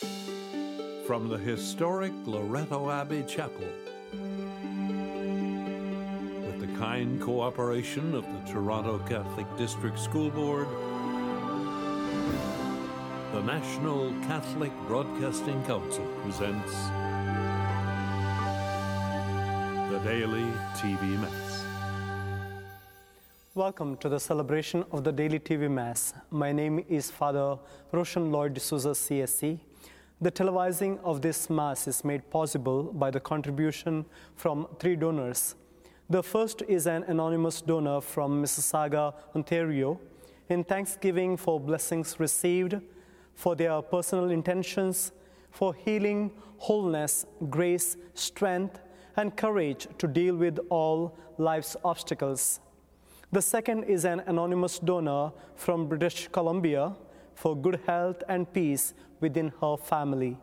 From the historic Loretto Abbey Chapel, with the kind cooperation of the Toronto Catholic District School Board, the National Catholic Broadcasting Council presents the Daily TV Mass. Welcome to the celebration of the Daily TV Mass. My name is Father Roshan Lloyd D'Souza, CSC. The televising of this Mass is made possible by the contribution from three donors. The first is an anonymous donor from Mississauga, Ontario, in thanksgiving for blessings received, for their personal intentions, for healing, wholeness, grace, strength, and courage to deal with all life's obstacles. The second is an anonymous donor from British Columbia for good health and peace within her family.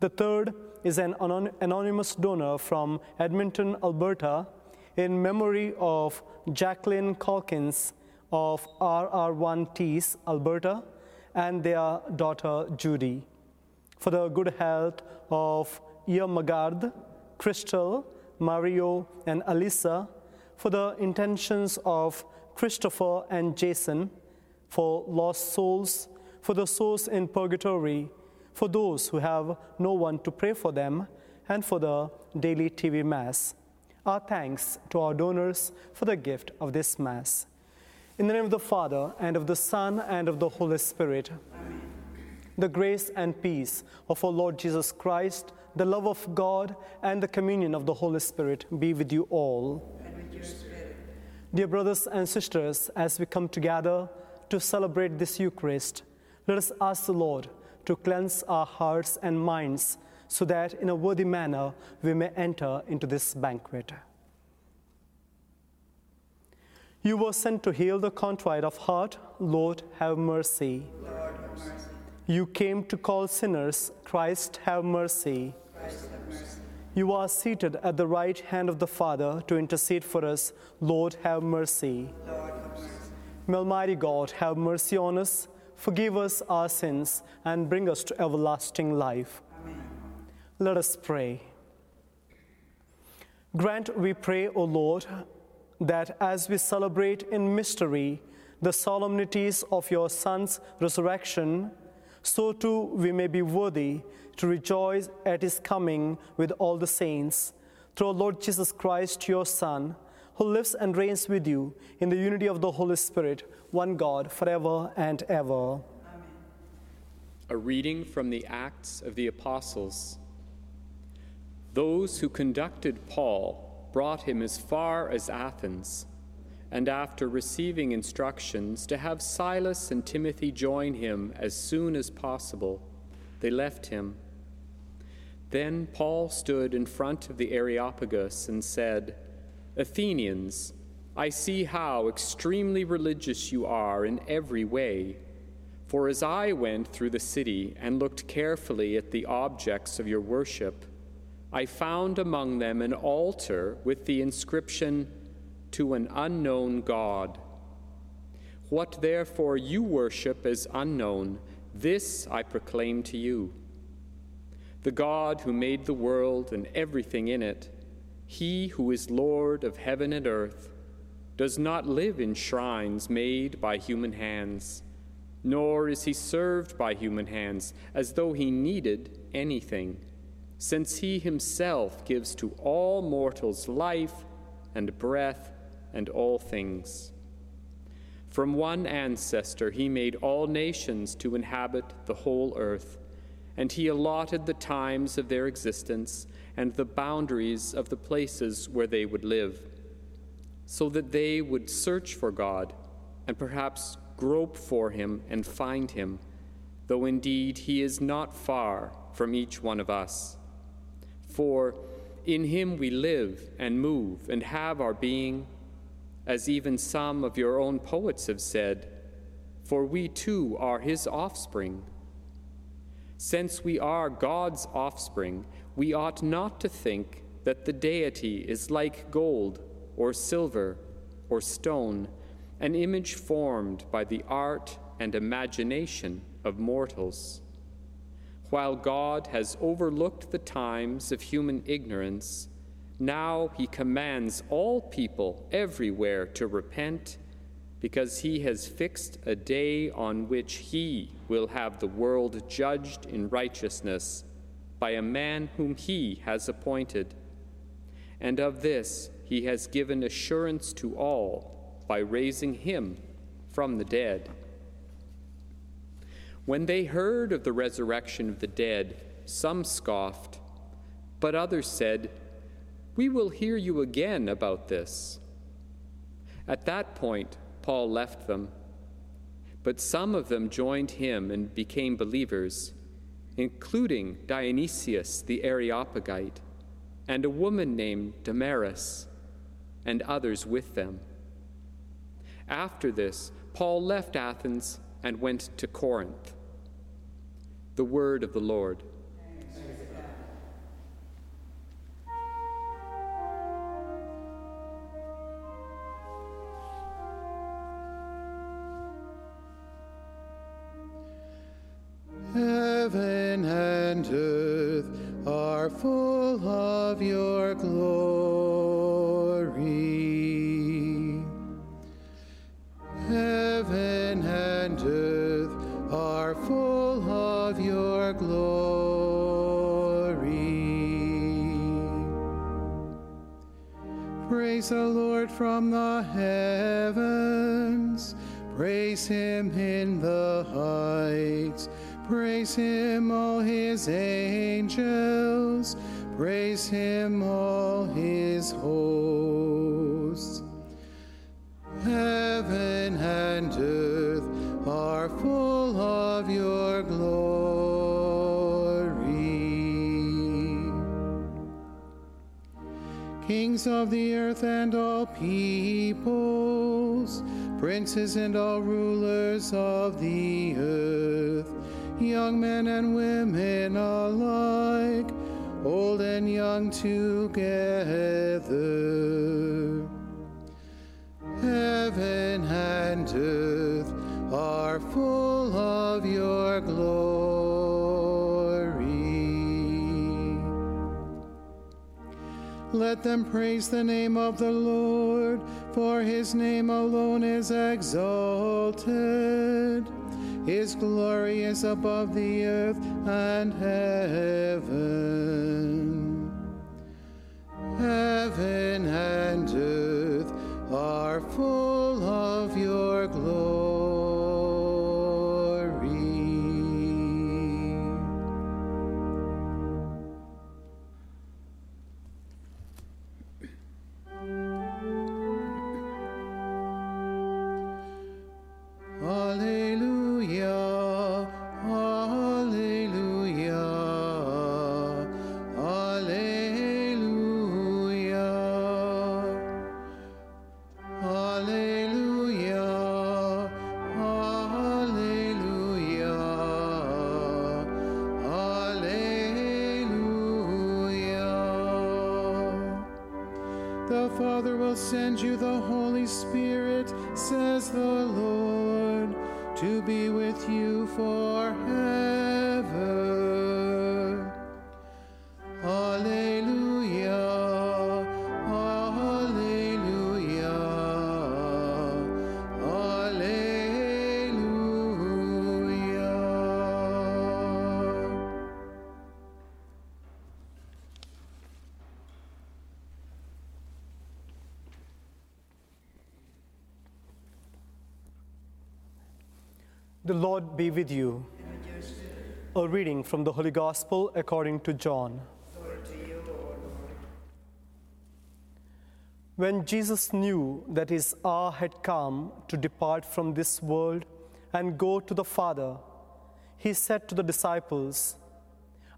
The third is an anonymous donor from Edmonton, Alberta, in memory of Jacqueline Calkins of RR1Ts, Alberta, and their daughter Judy. For the good health of Ia Magard, Crystal, Mario, and Alisa, for the intentions of Christopher and Jason, for lost souls, for the souls in purgatory, for those who have no one to pray for them, and for the daily TV Mass. Our thanks to our donors for the gift of this Mass. In the name of the Father, and of the Son, and of the Holy Spirit. Amen. The grace and peace of our Lord Jesus Christ, the love of God, and the communion of the Holy Spirit be with you all. Dear brothers and sisters, as we come together to celebrate this Eucharist, let us ask the Lord to cleanse our hearts and minds so that in a worthy manner we may enter into this banquet. You were sent to heal the contrite of heart, Lord, have mercy. Lord, have mercy. You came to call sinners, Christ, have mercy. You are seated at the right hand of the Father to intercede for us. Lord, have mercy. Lord, have mercy. May Almighty God have mercy on us, forgive us our sins, and bring us to everlasting life. Amen. Let us pray. Grant, we pray, O Lord, that as we celebrate in mystery the solemnities of your Son's resurrection, so too we may be worthy to rejoice at his coming with all the saints. Through Lord Jesus Christ, your Son, who lives and reigns with you in the unity of the Holy Spirit, one God, forever and ever. Amen. A reading from the Acts of the Apostles. Those who conducted Paul brought him as far as Athens, and after receiving instructions to have Silas and Timothy join him as soon as possible, they left him. Then Paul stood in front of the Areopagus and said, Athenians, I see how extremely religious you are in every way. For as I went through the city and looked carefully at the objects of your worship, I found among them an altar with the inscription, To an unknown God. What therefore you worship as unknown, this I proclaim to you. The God who made the world and everything in it, he who is Lord of heaven and earth, does not live in shrines made by human hands, nor is he served by human hands as though he needed anything, since he himself gives to all mortals life and breath and all things. From one ancestor he made all nations to inhabit the whole earth, and he allotted the times of their existence and the boundaries of the places where they would live, so that they would search for God and perhaps grope for him and find him, though indeed he is not far from each one of us. For in him we live and move and have our being, as even some of your own poets have said, for we too are his offspring. Since we are God's offspring, we ought not to think that the deity is like gold or silver or stone, an image formed by the art and imagination of mortals. While God has overlooked the times of human ignorance, now he commands all people everywhere to repent because he has fixed a day on which he will have the world judged in righteousness by a man whom he has appointed. And of this he has given assurance to all by raising him from the dead. When they heard of the resurrection of the dead, some scoffed, but others said, We will hear you again about this. At that point, Paul left them, but some of them joined him and became believers, including Dionysius the Areopagite and a woman named Damaris, and others with them. After this, Paul left Athens and went to Corinth. The word of the Lord. Praise the Lord from the heavens. Praise him in the heights. Praise him, all his angels. Praise him, Kings of the earth and all peoples, princes and all rulers of the earth, young men and women alike, old and young together. Heaven and earth are full Let them praise the name of the Lord, for his name alone is exalted. His glory is above the earth and heaven. Heaven and earth are full send you the Holy Spirit, says the Lord, to be with you forever. The Lord be with you. A reading from the Holy Gospel according to John. When Jesus knew that his hour had come to depart from this world and go to the Father, he said to the disciples,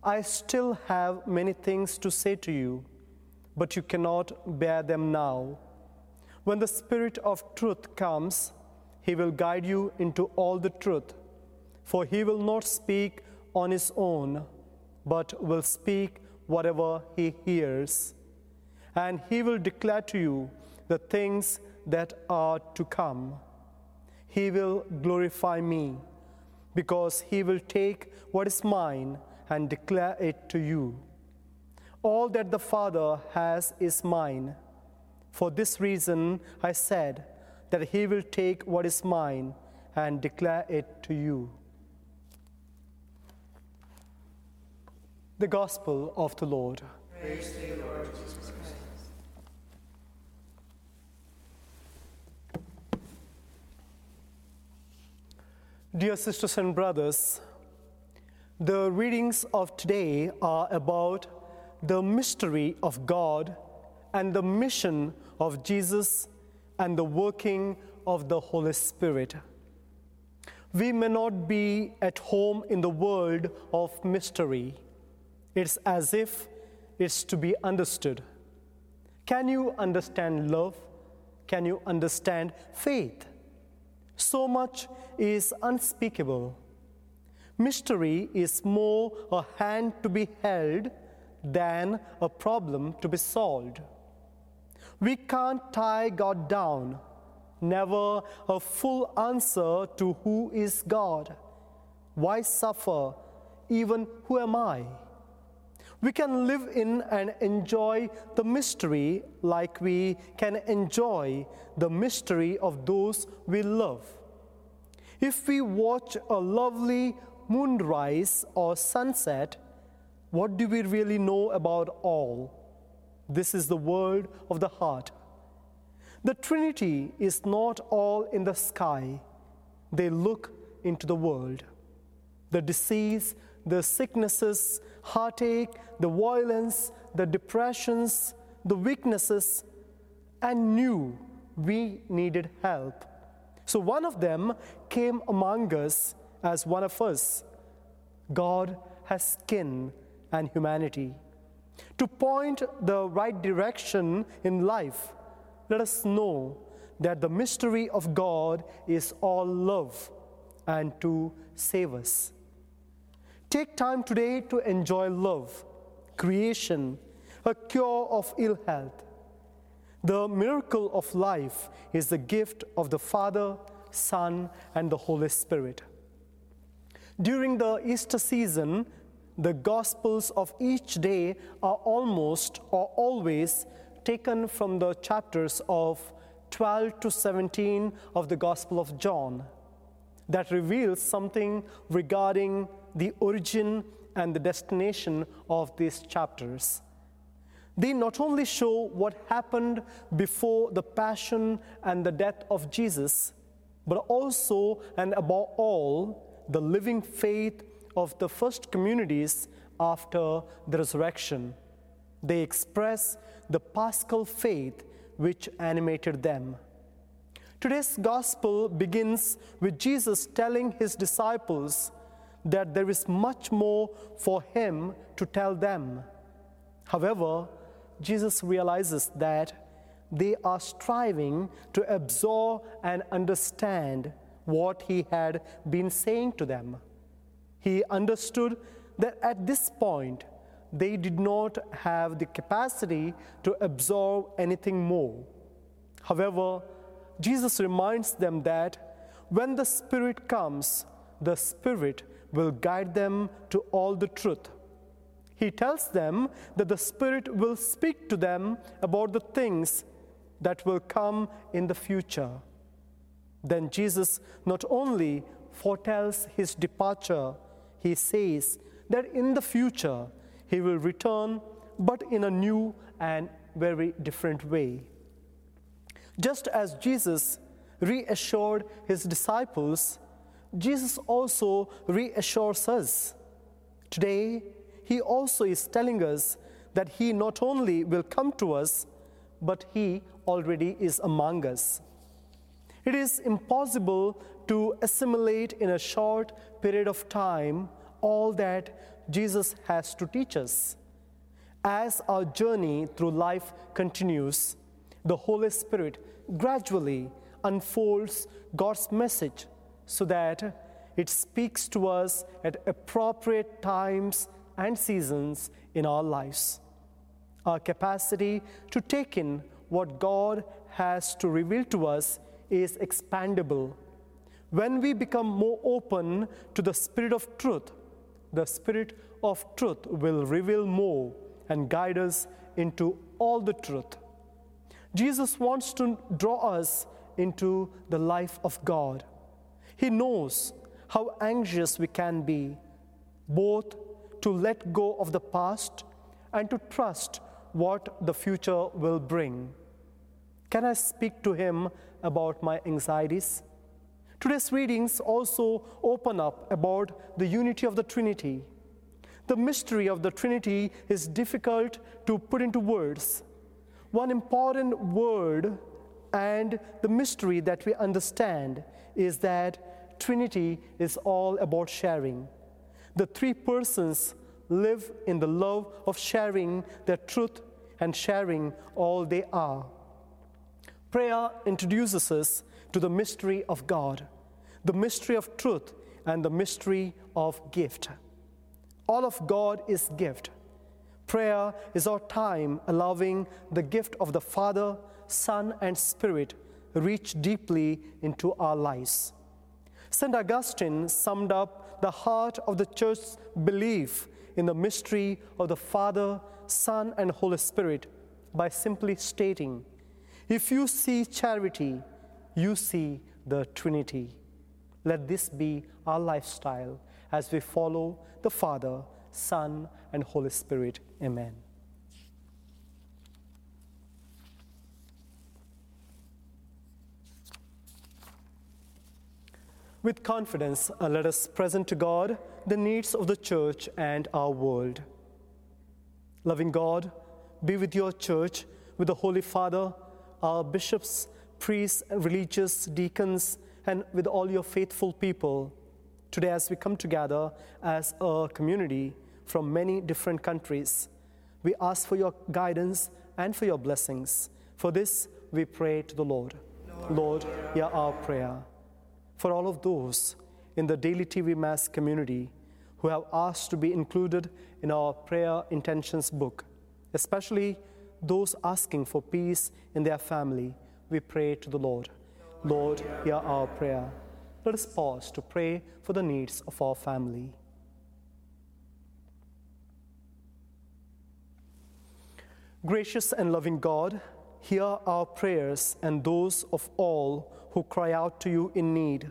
I still have many things to say to you, but you cannot bear them now. When the Spirit of truth comes, he will guide you into all the truth, for he will not speak on his own, but will speak whatever he hears. And he will declare to you the things that are to come. He will glorify me, because he will take what is mine and declare it to you. All that the Father has is mine. For this reason, I said that he will take what is mine and declare it to you. The Gospel of the Lord. Praise to Lord Jesus Christ. Dear sisters and brothers, the readings of today are about the mystery of God and the mission of Jesus and the working of the Holy Spirit. We may not be at home in the world of mystery. It's as if it's to be understood. Can you understand love? Can you understand faith? So much is unspeakable. Mystery is more a hand to be held than a problem to be solved. We can't tie God down, never a full answer to who is God. Why suffer? Even who am I? We can live in and enjoy the mystery like we can enjoy the mystery of those we love. If we watch a lovely moonrise or sunset, what do we really know about all? This is the world of the heart. The Trinity is not all in the sky, they look into the world. The disease, the sicknesses, heartache, the violence, the depressions, the weaknesses, and knew we needed help. So one of them came among us as one of us. God has skin and humanity. To point the right direction in life, let us know that the mystery of God is all love and to save us. Take time today to enjoy love, creation, a cure of ill health. The miracle of life is the gift of the Father, Son, and the Holy Spirit. During the Easter season, the Gospels of each day are almost or always taken from the chapters of 12 to 17 of the Gospel of John that reveals something regarding the origin and the destination of these chapters. They not only show what happened before the passion and the death of Jesus, but also and above all, the living faith of the first communities after the resurrection. They express the paschal faith which animated them. Today's gospel begins with Jesus telling his disciples that there is much more for him to tell them. However, Jesus realizes that they are striving to absorb and understand what he had been saying to them. He understood that at this point, they did not have the capacity to absorb anything more. However, Jesus reminds them that when the Spirit comes, the Spirit will guide them to all the truth. He tells them that the Spirit will speak to them about the things that will come in the future. Then Jesus not only foretells his departure, he says that in the future he will return, but in a new and very different way. Just as Jesus reassured his disciples, Jesus also reassures us. Today, he also is telling us that he not only will come to us, but he already is among us. It is impossible to assimilate in a short period of time all that Jesus has to teach us. As our journey through life continues, the Holy Spirit gradually unfolds God's message so that it speaks to us at appropriate times and seasons in our lives. Our capacity to take in what God has to reveal to us is expandable. When we become more open to the Spirit of truth, the Spirit of truth will reveal more and guide us into all the truth. Jesus wants to draw us into the life of God. He knows how anxious we can be, both to let go of the past and to trust what the future will bring. Can I speak to Him about my anxieties? Today's readings also open up about the unity of the Trinity. The mystery of the Trinity is difficult to put into words. One important word and the mystery that we understand is that Trinity is all about sharing. The three persons live in the love of sharing their truth and sharing all they are. Prayer introduces us to the mystery of God, the mystery of truth, and the mystery of gift. All of God is gift. Prayer is our time allowing the gift of the Father, Son, and Spirit reach deeply into our lives. St. Augustine summed up the heart of the church's belief in the mystery of the Father, Son, and Holy Spirit by simply stating, If you see charity, you see the Trinity. Let this be our lifestyle as we follow the Father, Son, and Holy Spirit. Amen. With confidence, uh, let us present to God the needs of the church and our world. Loving God, be with your church, with the Holy Father, our bishops, priests, religious deacons, and with all your faithful people. Today, as we come together as a community from many different countries, we ask for your guidance and for your blessings. For this, we pray to the Lord. Lord, hear our prayer. For all of those in the Daily TV Mass community who have asked to be included in our prayer intentions book, especially those asking for peace in their family, we pray to the Lord. Lord, hear our prayer. Let us pause to pray for the needs of our family. Gracious and loving God, hear our prayers and those of all who cry out to you in need,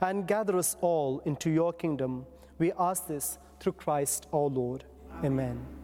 and gather us all into your kingdom. We ask this through Christ our Lord. Amen.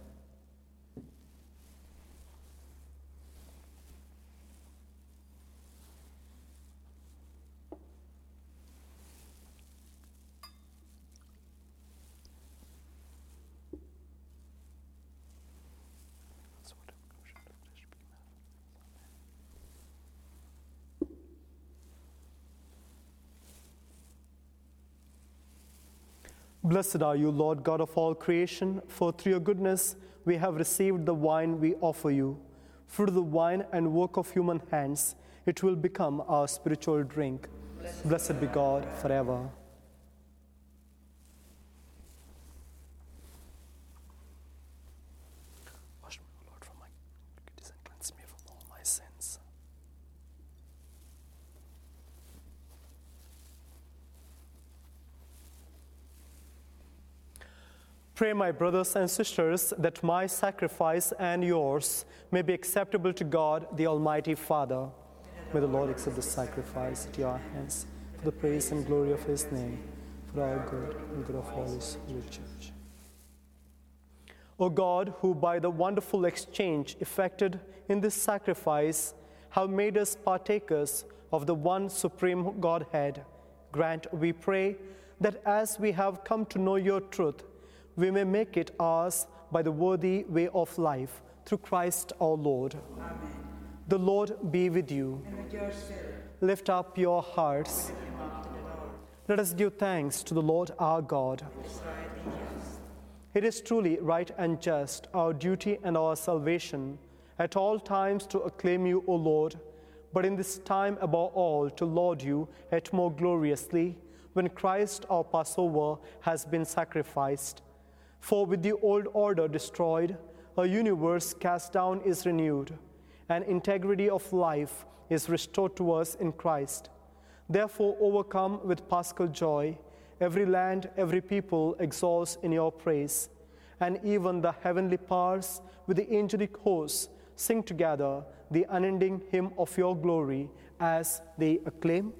Blessed are you, Lord God of all creation, for through your goodness we have received the wine we offer you. Through the wine and work of human hands, it will become our spiritual drink. Blessed be God forever. Wash me, O Lord, from my iniquities and cleanse me from all my sins. Pray, my brothers and sisters, that my sacrifice and yours may be acceptable to God, the Almighty Father. May the Lord accept the sacrifice at your hands for the praise and glory of His name, for our good and good of all His holy church. O God, who by the wonderful exchange effected in this sacrifice have made us partakers of the one supreme Godhead, grant, we pray, that as we have come to know your truth, we may make it ours by the worthy way of life through Christ our Lord. Amen. The Lord be with you. And with your spirit, Lift up your hearts. up to the Lord. Let us give thanks to the Lord our God. It is right and just. It is truly right and just, our duty and our salvation, at all times to acclaim you, O Lord, but in this time above all to laud you yet more gloriously when Christ our Passover has been sacrificed. For with the old order destroyed, a universe cast down is renewed, and integrity of life is restored to us in Christ. Therefore, overcome with paschal joy, every land, every people exalts in your praise, and even the heavenly powers with the angelic hosts sing together the unending hymn of your glory as they acclaim.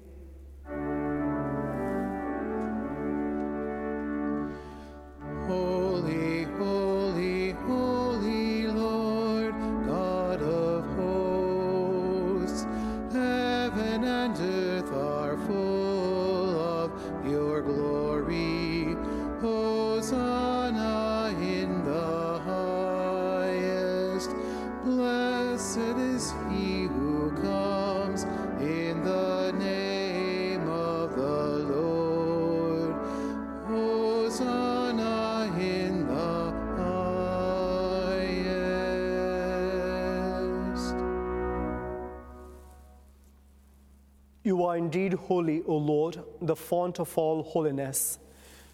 You are indeed holy, O Lord, the font of all holiness.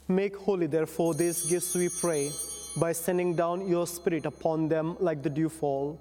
Make holy, therefore, these gifts, we pray, by sending down your Spirit upon them like the dewfall,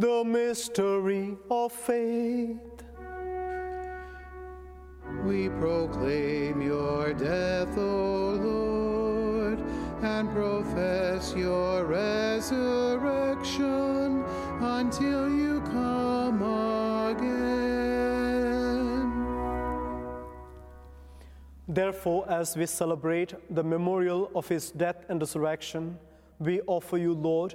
The mystery of faith. We proclaim your death, O Lord, and profess your resurrection until you come again. Therefore, as we celebrate the memorial of his death and resurrection, we offer you, Lord,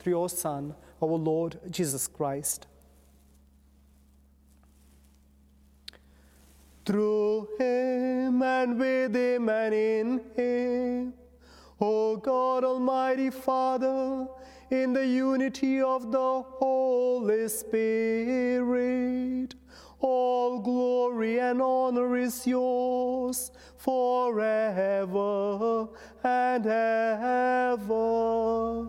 through your Son, our Lord Jesus Christ. Through him and with him and in him, O God Almighty Father, in the unity of the Holy Spirit, all glory and honor is yours forever and ever.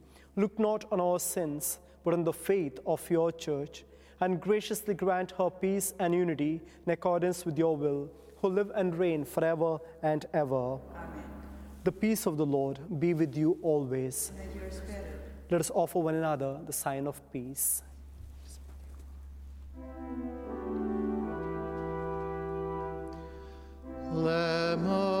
Look not on our sins, but on the faith of your church, and graciously grant her peace and unity in accordance with your will, who live and reign forever and ever. Amen. The peace of the Lord be with you always. And your spirit. Let us offer one another the sign of peace. Lamb of God,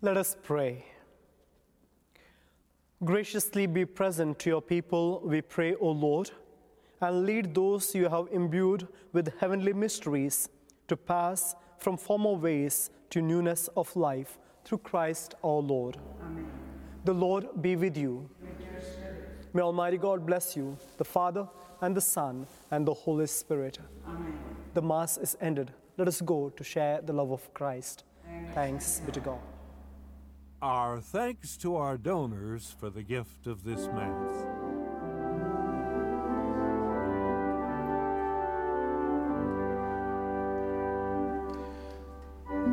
Let us pray. Graciously be present to your people, we pray, O Lord, and lead those you have imbued with heavenly mysteries to pass from former ways to newness of life through Christ our Lord. Amen. The Lord be with you. May Almighty God bless you, the Father, and the Son, and the Holy Spirit. Amen. The Mass is ended. Let us go to share the love of Christ. Thanks be to God. Our thanks to our donors for the gift of this Mass.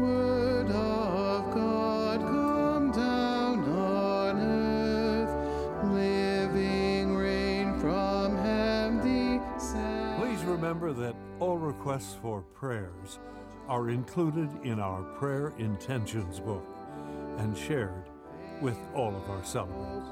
Word of God, come down on earth, living rain from heaven descend. Please remember that all requests for prayers are included in our prayer intentions book and shared with all of our celebrants.